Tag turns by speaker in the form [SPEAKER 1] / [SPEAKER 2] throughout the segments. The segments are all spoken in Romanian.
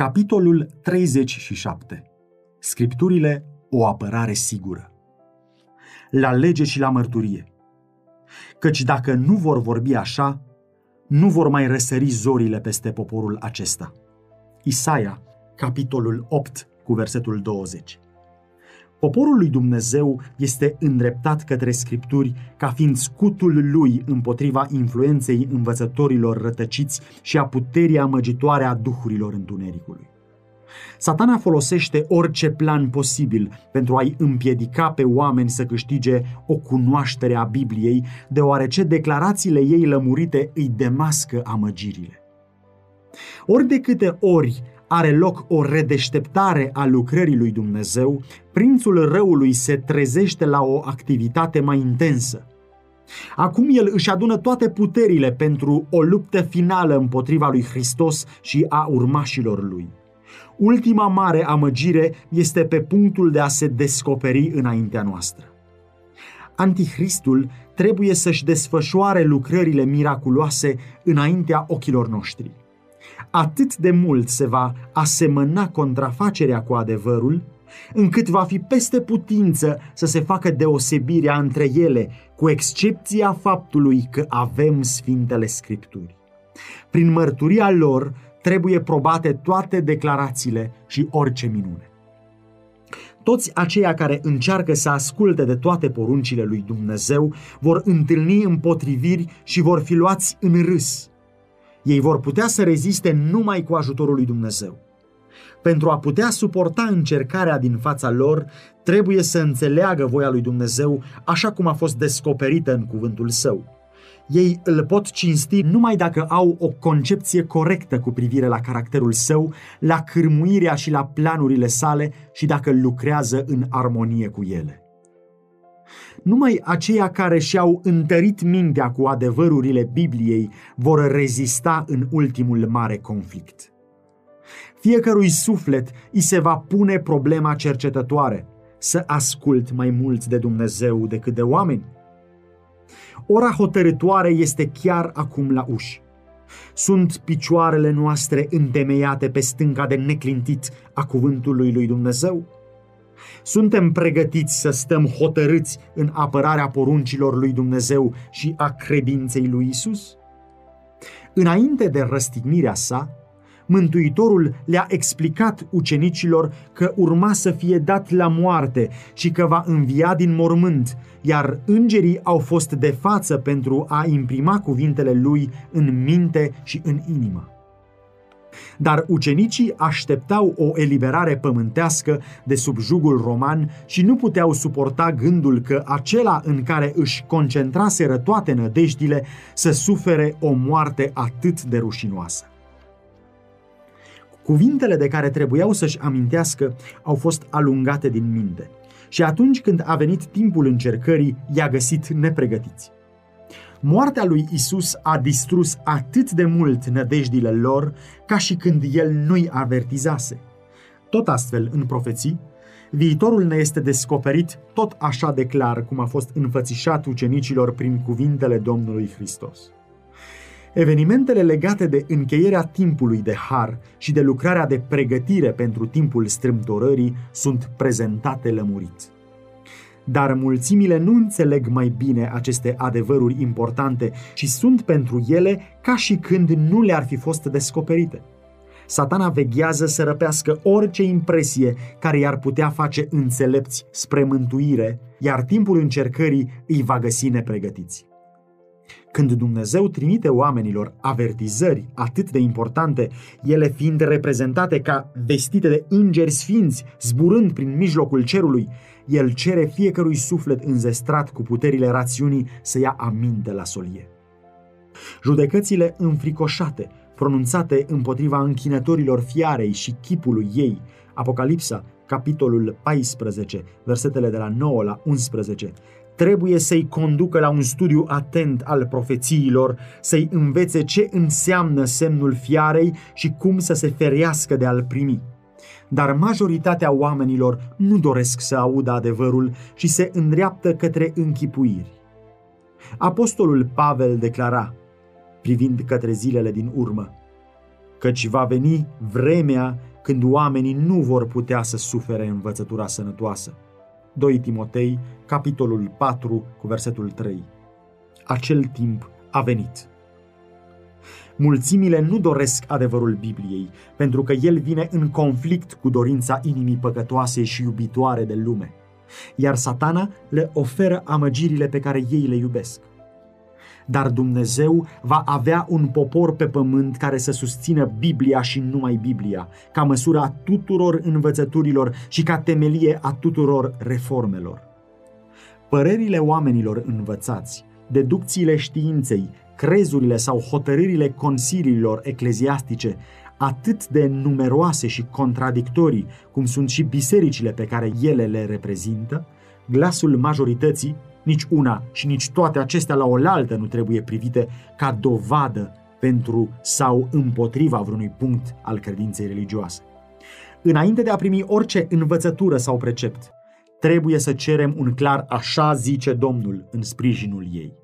[SPEAKER 1] Capitolul 37. Scripturile, o apărare sigură. La lege și la mărturie. Căci dacă nu vor vorbi așa, nu vor mai răsări zorile peste poporul acesta. Isaia, capitolul 8, cu versetul 20. Poporul lui Dumnezeu este îndreptat către Scripturi ca fiind scutul lui împotriva influenței învățătorilor rătăciți și a puterii amăgitoare a duhurilor întunericului. Satana folosește orice plan posibil pentru a-i împiedica pe oameni să câștige o cunoaștere a Bibliei, deoarece declarațiile ei lămurite îi demască amăgirile. Ori de câte ori are loc o redeșteptare a lucrării lui Dumnezeu, prințul răului se trezește la o activitate mai intensă. Acum el își adună toate puterile pentru o luptă finală împotriva lui Hristos și a urmașilor lui. Ultima mare amăgire este pe punctul de a se descoperi înaintea noastră. Antichristul trebuie să-și desfășoare lucrările miraculoase înaintea ochilor noștri atât de mult se va asemăna contrafacerea cu adevărul, încât va fi peste putință să se facă deosebirea între ele, cu excepția faptului că avem Sfintele Scripturi. Prin mărturia lor trebuie probate toate declarațiile și orice minune. Toți aceia care încearcă să asculte de toate poruncile lui Dumnezeu vor întâlni împotriviri și vor fi luați în râs – ei vor putea să reziste numai cu ajutorul lui Dumnezeu. Pentru a putea suporta încercarea din fața lor, trebuie să înțeleagă voia lui Dumnezeu așa cum a fost descoperită în cuvântul său. Ei îl pot cinsti numai dacă au o concepție corectă cu privire la caracterul său, la cârmuirea și la planurile sale și dacă lucrează în armonie cu ele. Numai aceia care și-au întărit mintea cu adevărurile Bibliei vor rezista în ultimul mare conflict. Fiecărui suflet îi se va pune problema cercetătoare, să ascult mai mult de Dumnezeu decât de oameni. Ora hotărătoare este chiar acum la uși. Sunt picioarele noastre întemeiate pe stânca de neclintit a cuvântului lui Dumnezeu? Suntem pregătiți să stăm hotărâți în apărarea poruncilor lui Dumnezeu și a credinței lui Isus? Înainte de răstignirea sa, Mântuitorul le-a explicat ucenicilor că urma să fie dat la moarte și că va învia din mormânt, iar îngerii au fost de față pentru a imprima cuvintele lui în minte și în inimă. Dar ucenicii așteptau o eliberare pământească de sub jugul roman și nu puteau suporta gândul că acela în care își concentraseră toate nădejdile să sufere o moarte atât de rușinoasă. Cuvintele de care trebuiau să-și amintească au fost alungate din minte. Și atunci când a venit timpul încercării, i-a găsit nepregătiți. Moartea lui Isus a distrus atât de mult nădejdile lor ca și când el nu-i avertizase. Tot astfel, în profeții, viitorul ne este descoperit tot așa de clar cum a fost înfățișat ucenicilor prin cuvintele Domnului Hristos. Evenimentele legate de încheierea timpului de har și de lucrarea de pregătire pentru timpul strâmtorării sunt prezentate lămurit dar mulțimile nu înțeleg mai bine aceste adevăruri importante și sunt pentru ele ca și când nu le-ar fi fost descoperite. Satana veghează să răpească orice impresie care i-ar putea face înțelepți spre mântuire, iar timpul încercării îi va găsi nepregătiți. Când Dumnezeu trimite oamenilor avertizări atât de importante, ele fiind reprezentate ca vestite de îngeri sfinți zburând prin mijlocul cerului, el cere fiecărui suflet înzestrat cu puterile rațiunii să ia aminte la solie. Judecățile înfricoșate, pronunțate împotriva închinătorilor fiarei și chipului ei, Apocalipsa, capitolul 14, versetele de la 9 la 11, trebuie să-i conducă la un studiu atent al profețiilor, să-i învețe ce înseamnă semnul fiarei și cum să se ferească de a-l primi. Dar majoritatea oamenilor nu doresc să audă adevărul și se îndreaptă către închipuiri. Apostolul Pavel declara, privind către zilele din urmă, căci va veni vremea când oamenii nu vor putea să sufere învățătura sănătoasă. 2 Timotei, capitolul 4, cu versetul 3. Acel timp a venit. Mulțimile nu doresc adevărul Bibliei, pentru că el vine în conflict cu dorința inimii păcătoase și iubitoare de lume, iar satana le oferă amăgirile pe care ei le iubesc. Dar Dumnezeu va avea un popor pe pământ care să susțină Biblia și numai Biblia, ca măsura tuturor învățăturilor și ca temelie a tuturor reformelor. Părerile oamenilor învățați, deducțiile științei, crezurile sau hotărârile consiliilor ecleziastice, atât de numeroase și contradictorii cum sunt și bisericile pe care ele le reprezintă, glasul majorității, nici una și nici toate acestea la oaltă nu trebuie privite ca dovadă pentru sau împotriva vreunui punct al credinței religioase. Înainte de a primi orice învățătură sau precept, trebuie să cerem un clar așa zice Domnul în sprijinul ei.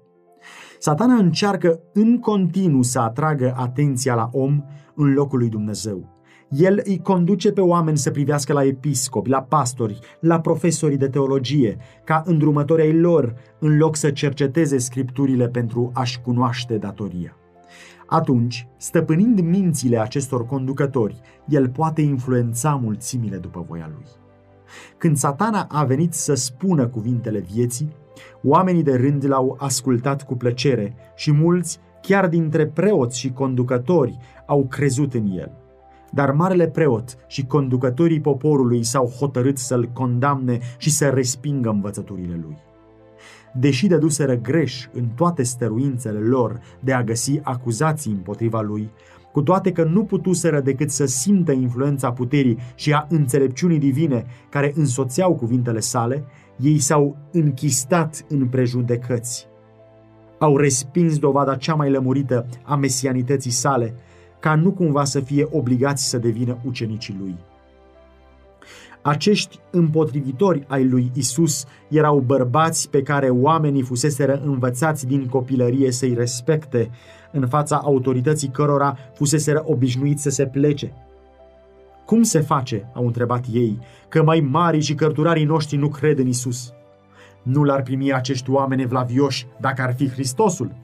[SPEAKER 1] Satana încearcă în continuu să atragă atenția la om în locul lui Dumnezeu. El îi conduce pe oameni să privească la episcopi, la pastori, la profesorii de teologie, ca îndrumători ai lor, în loc să cerceteze scripturile pentru a-și cunoaște datoria. Atunci, stăpânind mințile acestor conducători, el poate influența mulțimile după voia lui. Când satana a venit să spună cuvintele vieții, Oamenii de rând l-au ascultat cu plăcere și mulți, chiar dintre preoți și conducători, au crezut în el. Dar marele preot și conducătorii poporului s-au hotărât să-l condamne și să respingă învățăturile lui. Deși dăduseră greș în toate stăruințele lor de a găsi acuzații împotriva lui, cu toate că nu putuseră decât să simtă influența puterii și a înțelepciunii divine care însoțeau cuvintele sale, ei s-au închistat în prejudecăți. Au respins dovada cea mai lămurită a mesianității sale, ca nu cumva să fie obligați să devină ucenicii lui. Acești împotrivitori ai lui Isus erau bărbați pe care oamenii fuseseră învățați din copilărie să-i respecte, în fața autorității cărora fuseseră obișnuiți să se plece – cum se face, au întrebat ei, că mai mari și cărturarii noștri nu cred în Isus? Nu l-ar primi acești oameni evlavioși dacă ar fi Hristosul?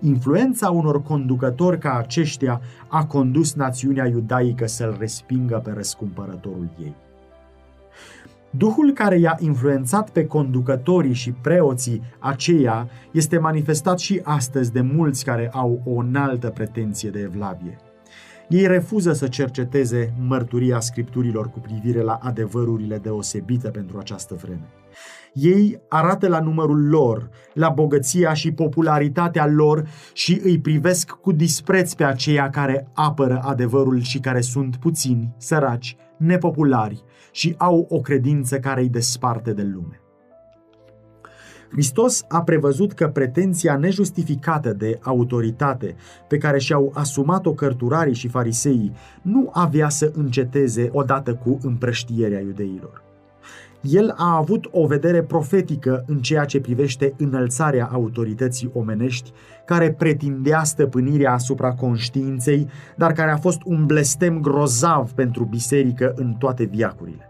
[SPEAKER 1] Influența unor conducători ca aceștia a condus națiunea iudaică să-l respingă pe răscumpărătorul ei. Duhul care i-a influențat pe conducătorii și preoții aceia este manifestat și astăzi de mulți care au o înaltă pretenție de evlavie. Ei refuză să cerceteze mărturia scripturilor cu privire la adevărurile deosebite pentru această vreme. Ei arată la numărul lor, la bogăția și popularitatea lor și îi privesc cu dispreț pe aceia care apără adevărul și care sunt puțini, săraci, nepopulari și au o credință care îi desparte de lume. Hristos a prevăzut că pretenția nejustificată de autoritate pe care și-au asumat-o cărturarii și fariseii nu avea să înceteze odată cu împrăștierea iudeilor. El a avut o vedere profetică în ceea ce privește înălțarea autorității omenești, care pretindea stăpânirea asupra conștiinței, dar care a fost un blestem grozav pentru biserică în toate viacurile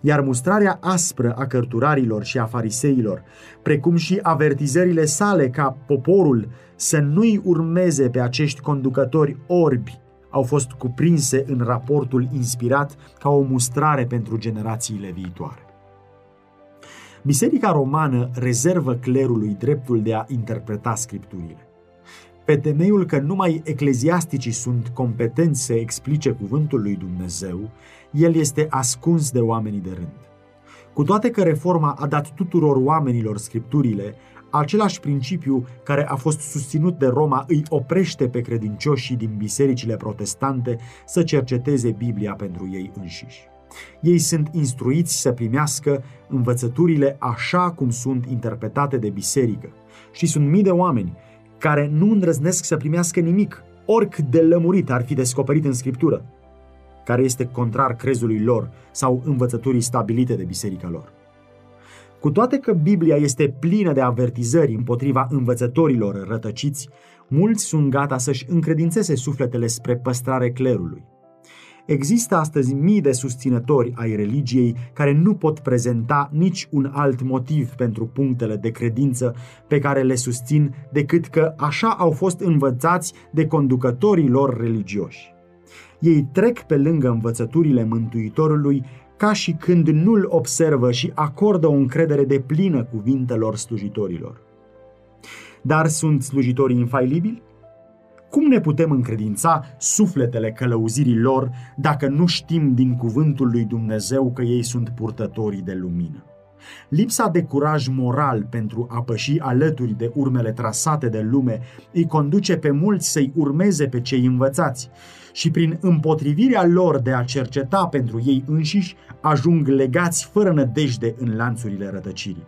[SPEAKER 1] iar mustrarea aspră a cărturarilor și a fariseilor, precum și avertizările sale ca poporul să nu-i urmeze pe acești conducători orbi, au fost cuprinse în raportul inspirat ca o mustrare pentru generațiile viitoare. Biserica romană rezervă clerului dreptul de a interpreta scripturile. Pe temeiul că numai ecleziasticii sunt competenți să explice cuvântul lui Dumnezeu, el este ascuns de oamenii de rând. Cu toate că reforma a dat tuturor oamenilor scripturile, același principiu care a fost susținut de Roma îi oprește pe credincioșii din bisericile protestante să cerceteze Biblia pentru ei înșiși. Ei sunt instruiți să primească învățăturile așa cum sunt interpretate de biserică. Și sunt mii de oameni care nu îndrăznesc să primească nimic, oricât de lămurit ar fi descoperit în Scriptură, care este contrar crezului lor sau învățăturii stabilite de biserica lor. Cu toate că Biblia este plină de avertizări împotriva învățătorilor rătăciți, mulți sunt gata să-și încredințeze sufletele spre păstrare clerului. Există astăzi mii de susținători ai religiei care nu pot prezenta nici un alt motiv pentru punctele de credință pe care le susțin decât că așa au fost învățați de conducătorii lor religioși. Ei trec pe lângă învățăturile Mântuitorului ca și când nu-l observă și acordă o încredere de plină cuvintelor slujitorilor. Dar sunt slujitorii infailibili? Cum ne putem încredința sufletele călăuzirii lor dacă nu știm din cuvântul lui Dumnezeu că ei sunt purtătorii de lumină? Lipsa de curaj moral pentru a păși alături de urmele trasate de lume îi conduce pe mulți să-i urmeze pe cei învățați și prin împotrivirea lor de a cerceta pentru ei înșiși ajung legați fără nădejde în lanțurile rătăcirii.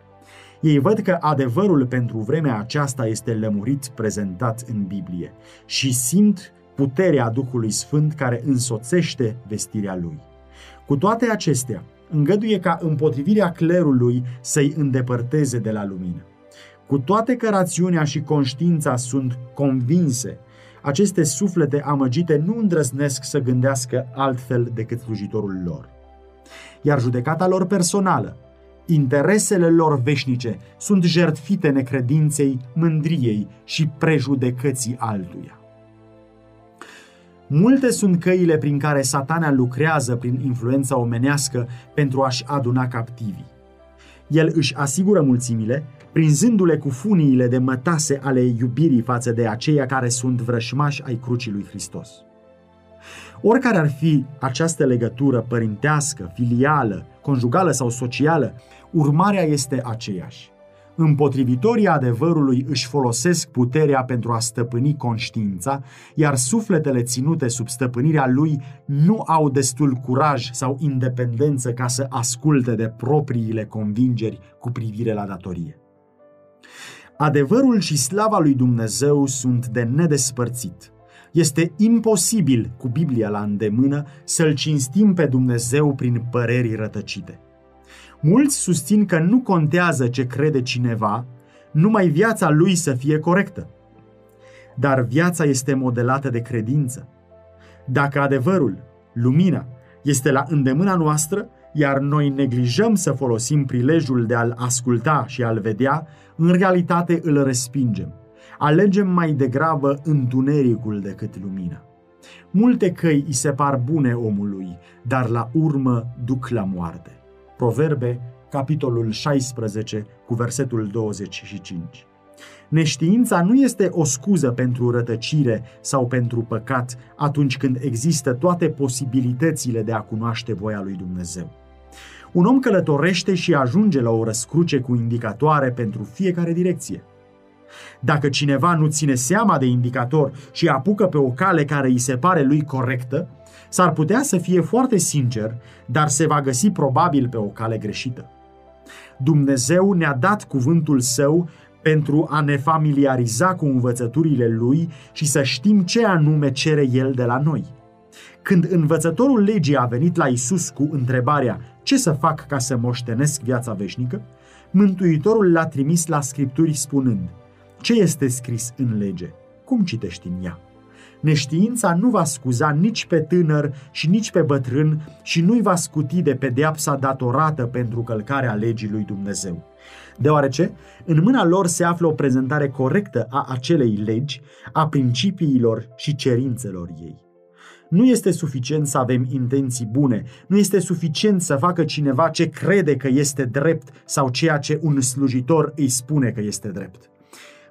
[SPEAKER 1] Ei văd că adevărul pentru vremea aceasta este lămurit prezentat în Biblie și simt puterea Duhului Sfânt care însoțește vestirea lui. Cu toate acestea, îngăduie ca împotrivirea clerului să-i îndepărteze de la lumină. Cu toate că rațiunea și conștiința sunt convinse, aceste suflete amăgite nu îndrăznesc să gândească altfel decât slujitorul lor. Iar judecata lor personală, Interesele lor veșnice sunt jertfite necredinței, mândriei și prejudecății altuia. Multe sunt căile prin care satana lucrează prin influența omenească pentru a-și aduna captivii. El își asigură mulțimile, prinzându-le cu funiile de mătase ale iubirii față de aceia care sunt vrășmași ai crucii lui Hristos. Oricare ar fi această legătură părintească, filială, conjugală sau socială, urmarea este aceeași. Împotrivitorii adevărului își folosesc puterea pentru a stăpâni conștiința, iar sufletele ținute sub stăpânirea lui nu au destul curaj sau independență ca să asculte de propriile convingeri cu privire la datorie. Adevărul și slava lui Dumnezeu sunt de nedespărțit. Este imposibil, cu Biblia la îndemână, să-L cinstim pe Dumnezeu prin păreri rătăcite. Mulți susțin că nu contează ce crede cineva, numai viața lui să fie corectă. Dar viața este modelată de credință. Dacă adevărul, lumina, este la îndemâna noastră, iar noi neglijăm să folosim prilejul de a-l asculta și a-l vedea, în realitate îl respingem. Alegem mai degrabă întunericul decât lumina. Multe căi îi se par bune omului, dar la urmă duc la moarte. Proverbe, capitolul 16, cu versetul 25. Neștiința nu este o scuză pentru rătăcire sau pentru păcat atunci când există toate posibilitățile de a cunoaște voia lui Dumnezeu. Un om călătorește și ajunge la o răscruce cu indicatoare pentru fiecare direcție. Dacă cineva nu ține seama de indicator și apucă pe o cale care îi se pare lui corectă, S-ar putea să fie foarte sincer, dar se va găsi probabil pe o cale greșită. Dumnezeu ne-a dat cuvântul său pentru a ne familiariza cu învățăturile lui și să știm ce anume cere el de la noi. Când învățătorul legii a venit la Isus cu întrebarea ce să fac ca să moștenesc viața veșnică, Mântuitorul l-a trimis la Scripturi spunând, ce este scris în lege? Cum citești în ea? Neștiința nu va scuza nici pe tânăr și nici pe bătrân și nu-i va scuti de pedeapsa datorată pentru călcarea legii lui Dumnezeu. Deoarece în mâna lor se află o prezentare corectă a acelei legi, a principiilor și cerințelor ei. Nu este suficient să avem intenții bune, nu este suficient să facă cineva ce crede că este drept sau ceea ce un slujitor îi spune că este drept.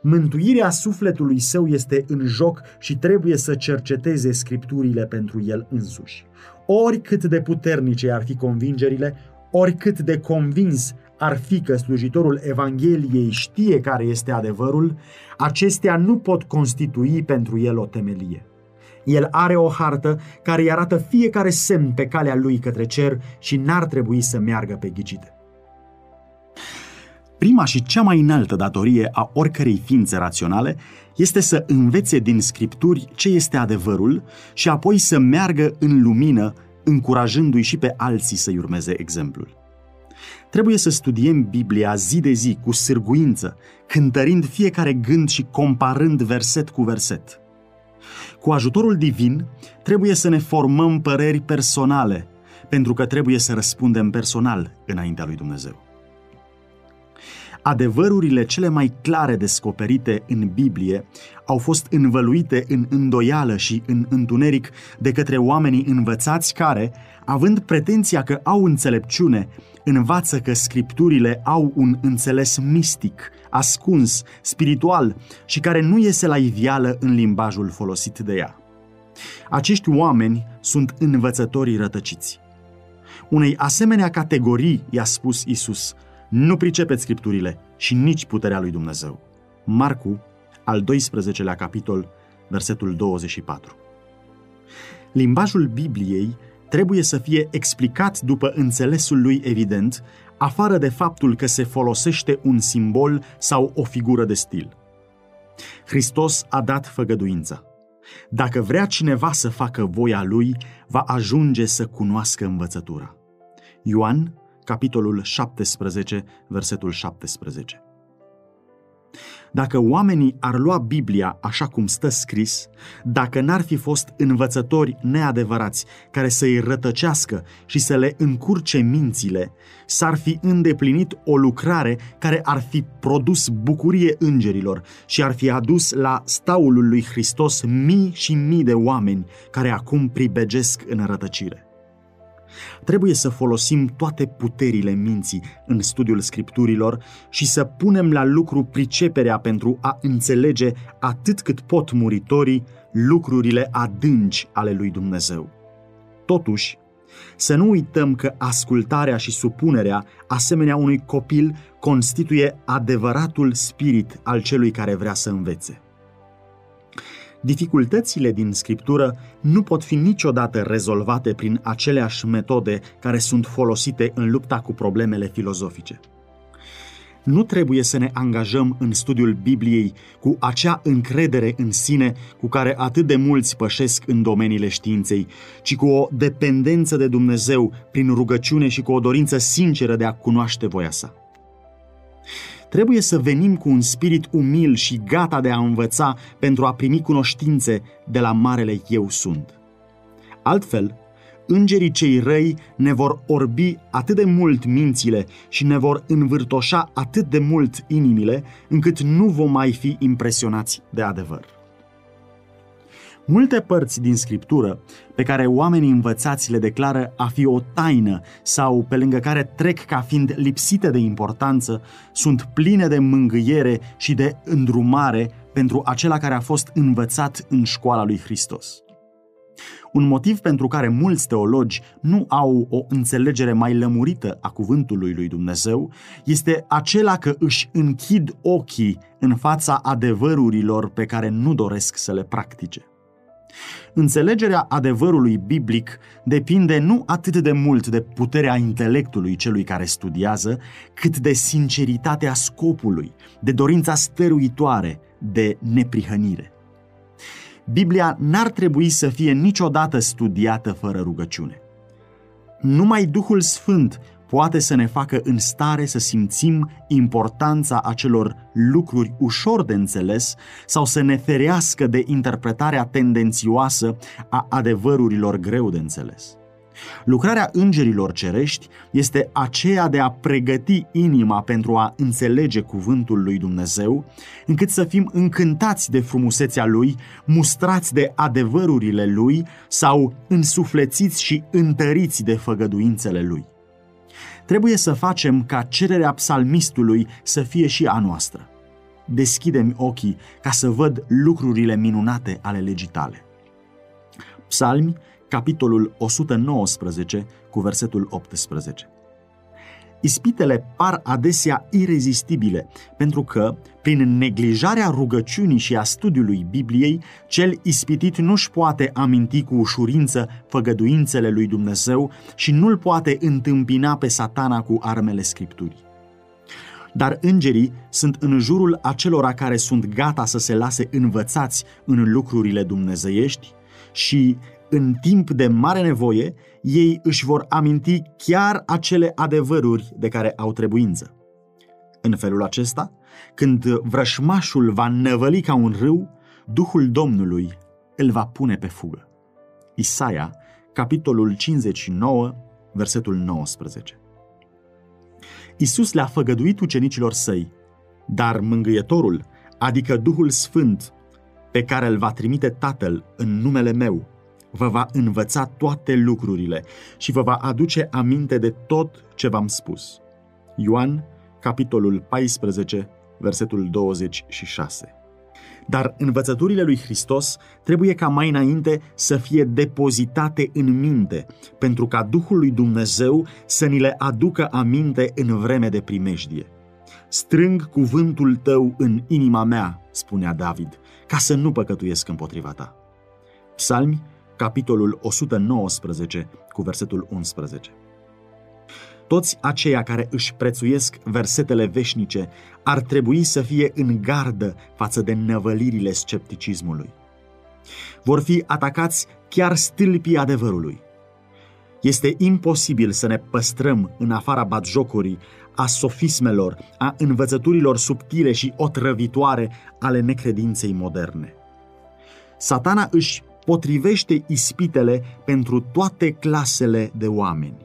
[SPEAKER 1] Mântuirea sufletului său este în joc și trebuie să cerceteze scripturile pentru el însuși. Oricât de puternice ar fi convingerile, oricât de convins ar fi că slujitorul Evangheliei știe care este adevărul, acestea nu pot constitui pentru el o temelie. El are o hartă care îi arată fiecare semn pe calea lui către cer și n-ar trebui să meargă pe ghicite. Prima și cea mai înaltă datorie a oricărei ființe raționale este să învețe din scripturi ce este adevărul și apoi să meargă în lumină, încurajându-i și pe alții să-i urmeze exemplul. Trebuie să studiem Biblia zi de zi, cu sârguință, cântărind fiecare gând și comparând verset cu verset. Cu ajutorul divin, trebuie să ne formăm păreri personale, pentru că trebuie să răspundem personal înaintea lui Dumnezeu. Adevărurile cele mai clare descoperite în Biblie au fost învăluite în îndoială și în întuneric de către oamenii învățați care, având pretenția că au înțelepciune, învață că scripturile au un înțeles mistic, ascuns, spiritual și care nu iese la ivială în limbajul folosit de ea. Acești oameni sunt învățătorii rătăciți. Unei asemenea categorii i-a spus Isus, nu pricepeți scripturile și nici puterea lui Dumnezeu. Marcu, al 12-lea capitol, versetul 24. Limbajul Bibliei trebuie să fie explicat după înțelesul lui evident, afară de faptul că se folosește un simbol sau o figură de stil. Hristos a dat făgăduința. Dacă vrea cineva să facă voia lui, va ajunge să cunoască învățătura. Ioan, capitolul 17, versetul 17. Dacă oamenii ar lua Biblia așa cum stă scris, dacă n-ar fi fost învățători neadevărați care să-i rătăcească și să le încurce mințile, s-ar fi îndeplinit o lucrare care ar fi produs bucurie îngerilor și ar fi adus la staulul lui Hristos mii și mii de oameni care acum pribegesc în rătăcire. Trebuie să folosim toate puterile minții în studiul scripturilor și să punem la lucru priceperea pentru a înțelege atât cât pot muritorii lucrurile adânci ale lui Dumnezeu. Totuși, să nu uităm că ascultarea și supunerea, asemenea unui copil, constituie adevăratul spirit al celui care vrea să învețe. Dificultățile din scriptură nu pot fi niciodată rezolvate prin aceleași metode care sunt folosite în lupta cu problemele filozofice. Nu trebuie să ne angajăm în studiul Bibliei cu acea încredere în sine cu care atât de mulți pășesc în domeniile științei, ci cu o dependență de Dumnezeu prin rugăciune și cu o dorință sinceră de a cunoaște voia sa. Trebuie să venim cu un spirit umil și gata de a învăța pentru a primi cunoștințe de la Marele Eu Sunt. Altfel, îngerii cei răi ne vor orbi atât de mult mințile și ne vor învârtoșa atât de mult inimile, încât nu vom mai fi impresionați de adevăr. Multe părți din scriptură pe care oamenii învățați le declară a fi o taină sau pe lângă care trec ca fiind lipsite de importanță, sunt pline de mângâiere și de îndrumare pentru acela care a fost învățat în școala lui Hristos. Un motiv pentru care mulți teologi nu au o înțelegere mai lămurită a cuvântului lui Dumnezeu este acela că își închid ochii în fața adevărurilor pe care nu doresc să le practice. Înțelegerea adevărului biblic depinde nu atât de mult de puterea intelectului celui care studiază, cât de sinceritatea scopului, de dorința stăruitoare de neprihănire. Biblia n-ar trebui să fie niciodată studiată fără rugăciune. Numai Duhul Sfânt poate să ne facă în stare să simțim importanța acelor lucruri ușor de înțeles sau să ne ferească de interpretarea tendențioasă a adevărurilor greu de înțeles. Lucrarea îngerilor cerești este aceea de a pregăti inima pentru a înțelege cuvântul lui Dumnezeu, încât să fim încântați de frumusețea lui, mustrați de adevărurile lui sau însuflețiți și întăriți de făgăduințele lui. Trebuie să facem ca cererea psalmistului să fie și a noastră. Deschidem ochii ca să văd lucrurile minunate ale legii tale. Psalmi, capitolul 119, cu versetul 18. Ispitele par adesea irezistibile, pentru că, prin neglijarea rugăciunii și a studiului Bibliei, cel ispitit nu-și poate aminti cu ușurință făgăduințele lui Dumnezeu și nu-l poate întâmpina pe satana cu armele Scripturii. Dar îngerii sunt în jurul acelora care sunt gata să se lase învățați în lucrurile dumnezeiești și în timp de mare nevoie, ei își vor aminti chiar acele adevăruri de care au trebuință. În felul acesta, când vrășmașul va năvăli ca un râu, Duhul Domnului îl va pune pe fugă. Isaia, capitolul 59, versetul 19. Isus le-a făgăduit ucenicilor săi, dar mângâietorul, adică Duhul Sfânt, pe care îl va trimite Tatăl în numele meu, vă va învăța toate lucrurile și vă va aduce aminte de tot ce v-am spus. Ioan, capitolul 14, versetul 26. Dar învățăturile lui Hristos trebuie ca mai înainte să fie depozitate în minte, pentru ca Duhul lui Dumnezeu să ni le aducă aminte în vreme de primejdie. Strâng cuvântul tău în inima mea, spunea David, ca să nu păcătuiesc împotriva ta. Psalmi, capitolul 119, cu versetul 11. Toți aceia care își prețuiesc versetele veșnice ar trebui să fie în gardă față de năvălirile scepticismului. Vor fi atacați chiar stâlpii adevărului. Este imposibil să ne păstrăm în afara batjocurii, a sofismelor, a învățăturilor subtile și otrăvitoare ale necredinței moderne. Satana își potrivește ispitele pentru toate clasele de oameni.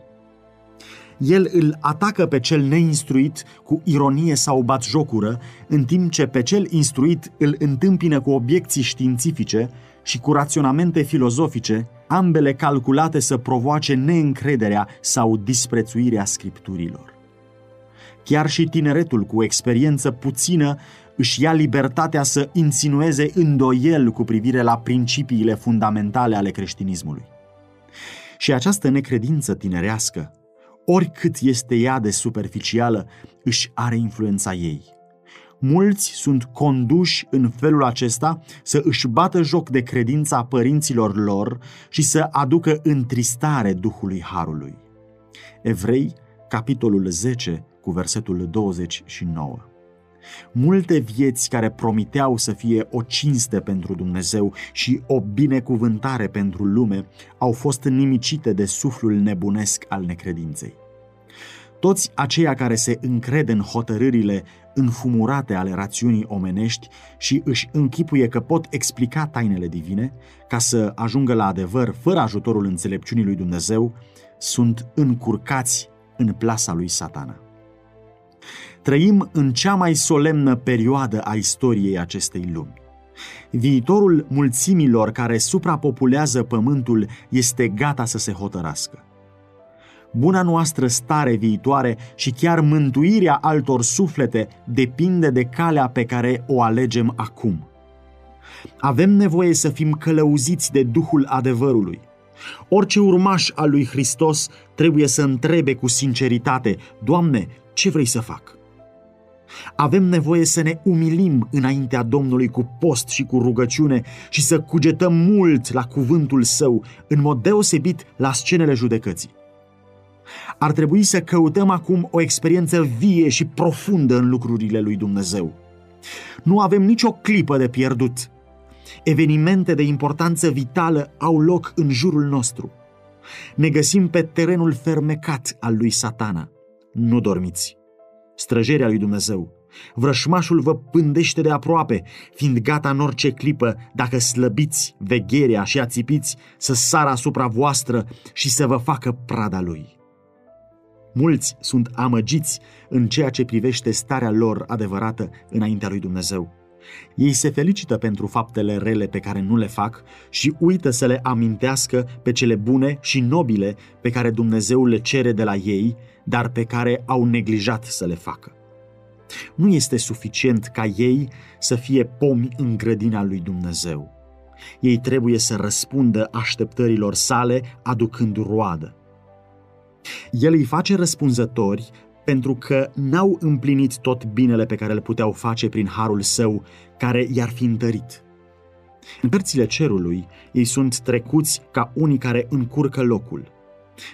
[SPEAKER 1] El îl atacă pe cel neinstruit cu ironie sau batjocură, în timp ce pe cel instruit îl întâmpină cu obiecții științifice și cu raționamente filozofice, ambele calculate să provoace neîncrederea sau disprețuirea scripturilor. Chiar și tineretul cu experiență puțină își ia libertatea să insinueze îndoiel cu privire la principiile fundamentale ale creștinismului. Și această necredință tinerească, oricât este ea de superficială, își are influența ei. Mulți sunt conduși în felul acesta să își bată joc de credința părinților lor și să aducă întristare Duhului Harului. Evrei, capitolul 10, cu versetul 29. Multe vieți care promiteau să fie o cinste pentru Dumnezeu și o binecuvântare pentru lume au fost nimicite de suflul nebunesc al necredinței. Toți aceia care se încred în hotărârile înfumurate ale rațiunii omenești și își închipuie că pot explica tainele divine, ca să ajungă la adevăr fără ajutorul înțelepciunii lui Dumnezeu, sunt încurcați în plasa lui satana. Trăim în cea mai solemnă perioadă a istoriei acestei lumi. Viitorul mulțimilor care suprapopulează pământul este gata să se hotărască. Buna noastră stare viitoare și chiar mântuirea altor suflete depinde de calea pe care o alegem acum. Avem nevoie să fim călăuziți de Duhul adevărului. Orice urmaș al lui Hristos trebuie să întrebe cu sinceritate, Doamne, ce vrei să fac? Avem nevoie să ne umilim înaintea Domnului cu post și cu rugăciune și să cugetăm mult la cuvântul său, în mod deosebit la scenele judecății. Ar trebui să căutăm acum o experiență vie și profundă în lucrurile lui Dumnezeu. Nu avem nicio clipă de pierdut. Evenimente de importanță vitală au loc în jurul nostru. Ne găsim pe terenul fermecat al lui Satana. Nu dormiți străjerea lui Dumnezeu. Vrășmașul vă pândește de aproape, fiind gata în orice clipă, dacă slăbiți vegherea și ațipiți, să sară asupra voastră și să vă facă prada lui. Mulți sunt amăgiți în ceea ce privește starea lor adevărată înaintea lui Dumnezeu. Ei se felicită pentru faptele rele pe care nu le fac și uită să le amintească pe cele bune și nobile pe care Dumnezeu le cere de la ei, dar pe care au neglijat să le facă. Nu este suficient ca ei să fie pomi în grădina lui Dumnezeu. Ei trebuie să răspundă așteptărilor sale aducând roadă. El îi face răspunzători pentru că n-au împlinit tot binele pe care îl puteau face prin harul său, care i-ar fi întărit. În părțile cerului, ei sunt trecuți ca unii care încurcă locul.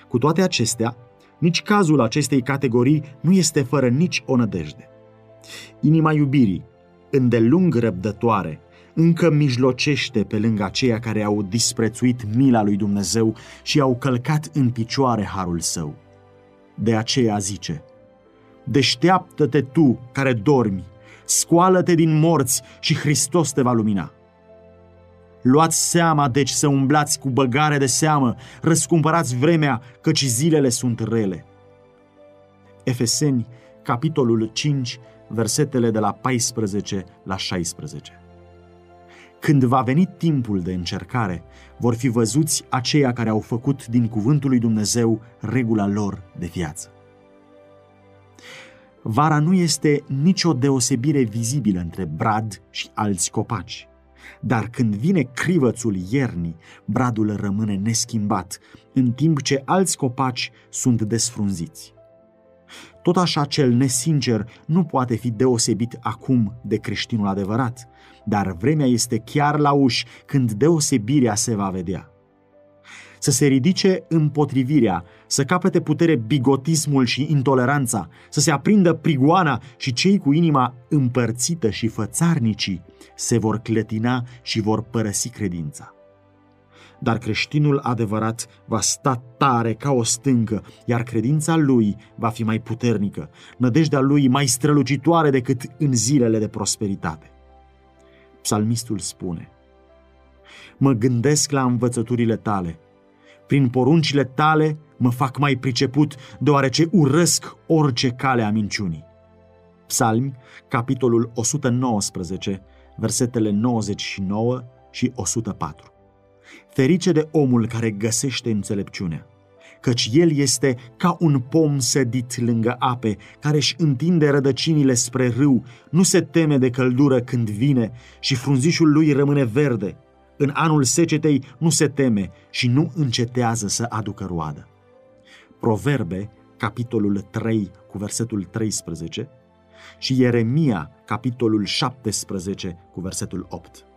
[SPEAKER 1] Cu toate acestea, nici cazul acestei categorii nu este fără nici o nădejde. Inima iubirii, îndelung răbdătoare, încă mijlocește pe lângă aceia care au disprețuit mila lui Dumnezeu și au călcat în picioare harul său. De aceea zice, Deșteaptă-te tu care dormi, scoală-te din morți și Hristos te va lumina. Luați seama, deci, să umblați cu băgare de seamă, răscumpărați vremea, căci zilele sunt rele. Efeseni, capitolul 5, versetele de la 14 la 16. Când va veni timpul de încercare, vor fi văzuți aceia care au făcut din cuvântul lui Dumnezeu regula lor de viață. Vara nu este nicio deosebire vizibilă între brad și alți copaci. Dar când vine crivățul iernii, bradul rămâne neschimbat, în timp ce alți copaci sunt desfrunziți. Tot așa cel nesincer nu poate fi deosebit acum de creștinul adevărat, dar vremea este chiar la uși când deosebirea se va vedea. Să se ridice împotrivirea, să capete putere bigotismul și intoleranța, să se aprindă prigoana și cei cu inima împărțită și fățarnicii se vor clătina și vor părăsi credința dar creștinul adevărat va sta tare ca o stâncă, iar credința lui va fi mai puternică, nădejdea lui mai strălucitoare decât în zilele de prosperitate. Psalmistul spune, Mă gândesc la învățăturile tale, prin poruncile tale mă fac mai priceput, deoarece urăsc orice cale a minciunii. Psalmi, capitolul 119, versetele 99 și 104. Ferice de omul care găsește înțelepciunea, căci el este ca un pom sădit lângă ape, care își întinde rădăcinile spre râu, nu se teme de căldură când vine și frunzișul lui rămâne verde. În anul secetei nu se teme și nu încetează să aducă roadă. Proverbe, capitolul 3, cu versetul 13, și Ieremia, capitolul 17, cu versetul 8.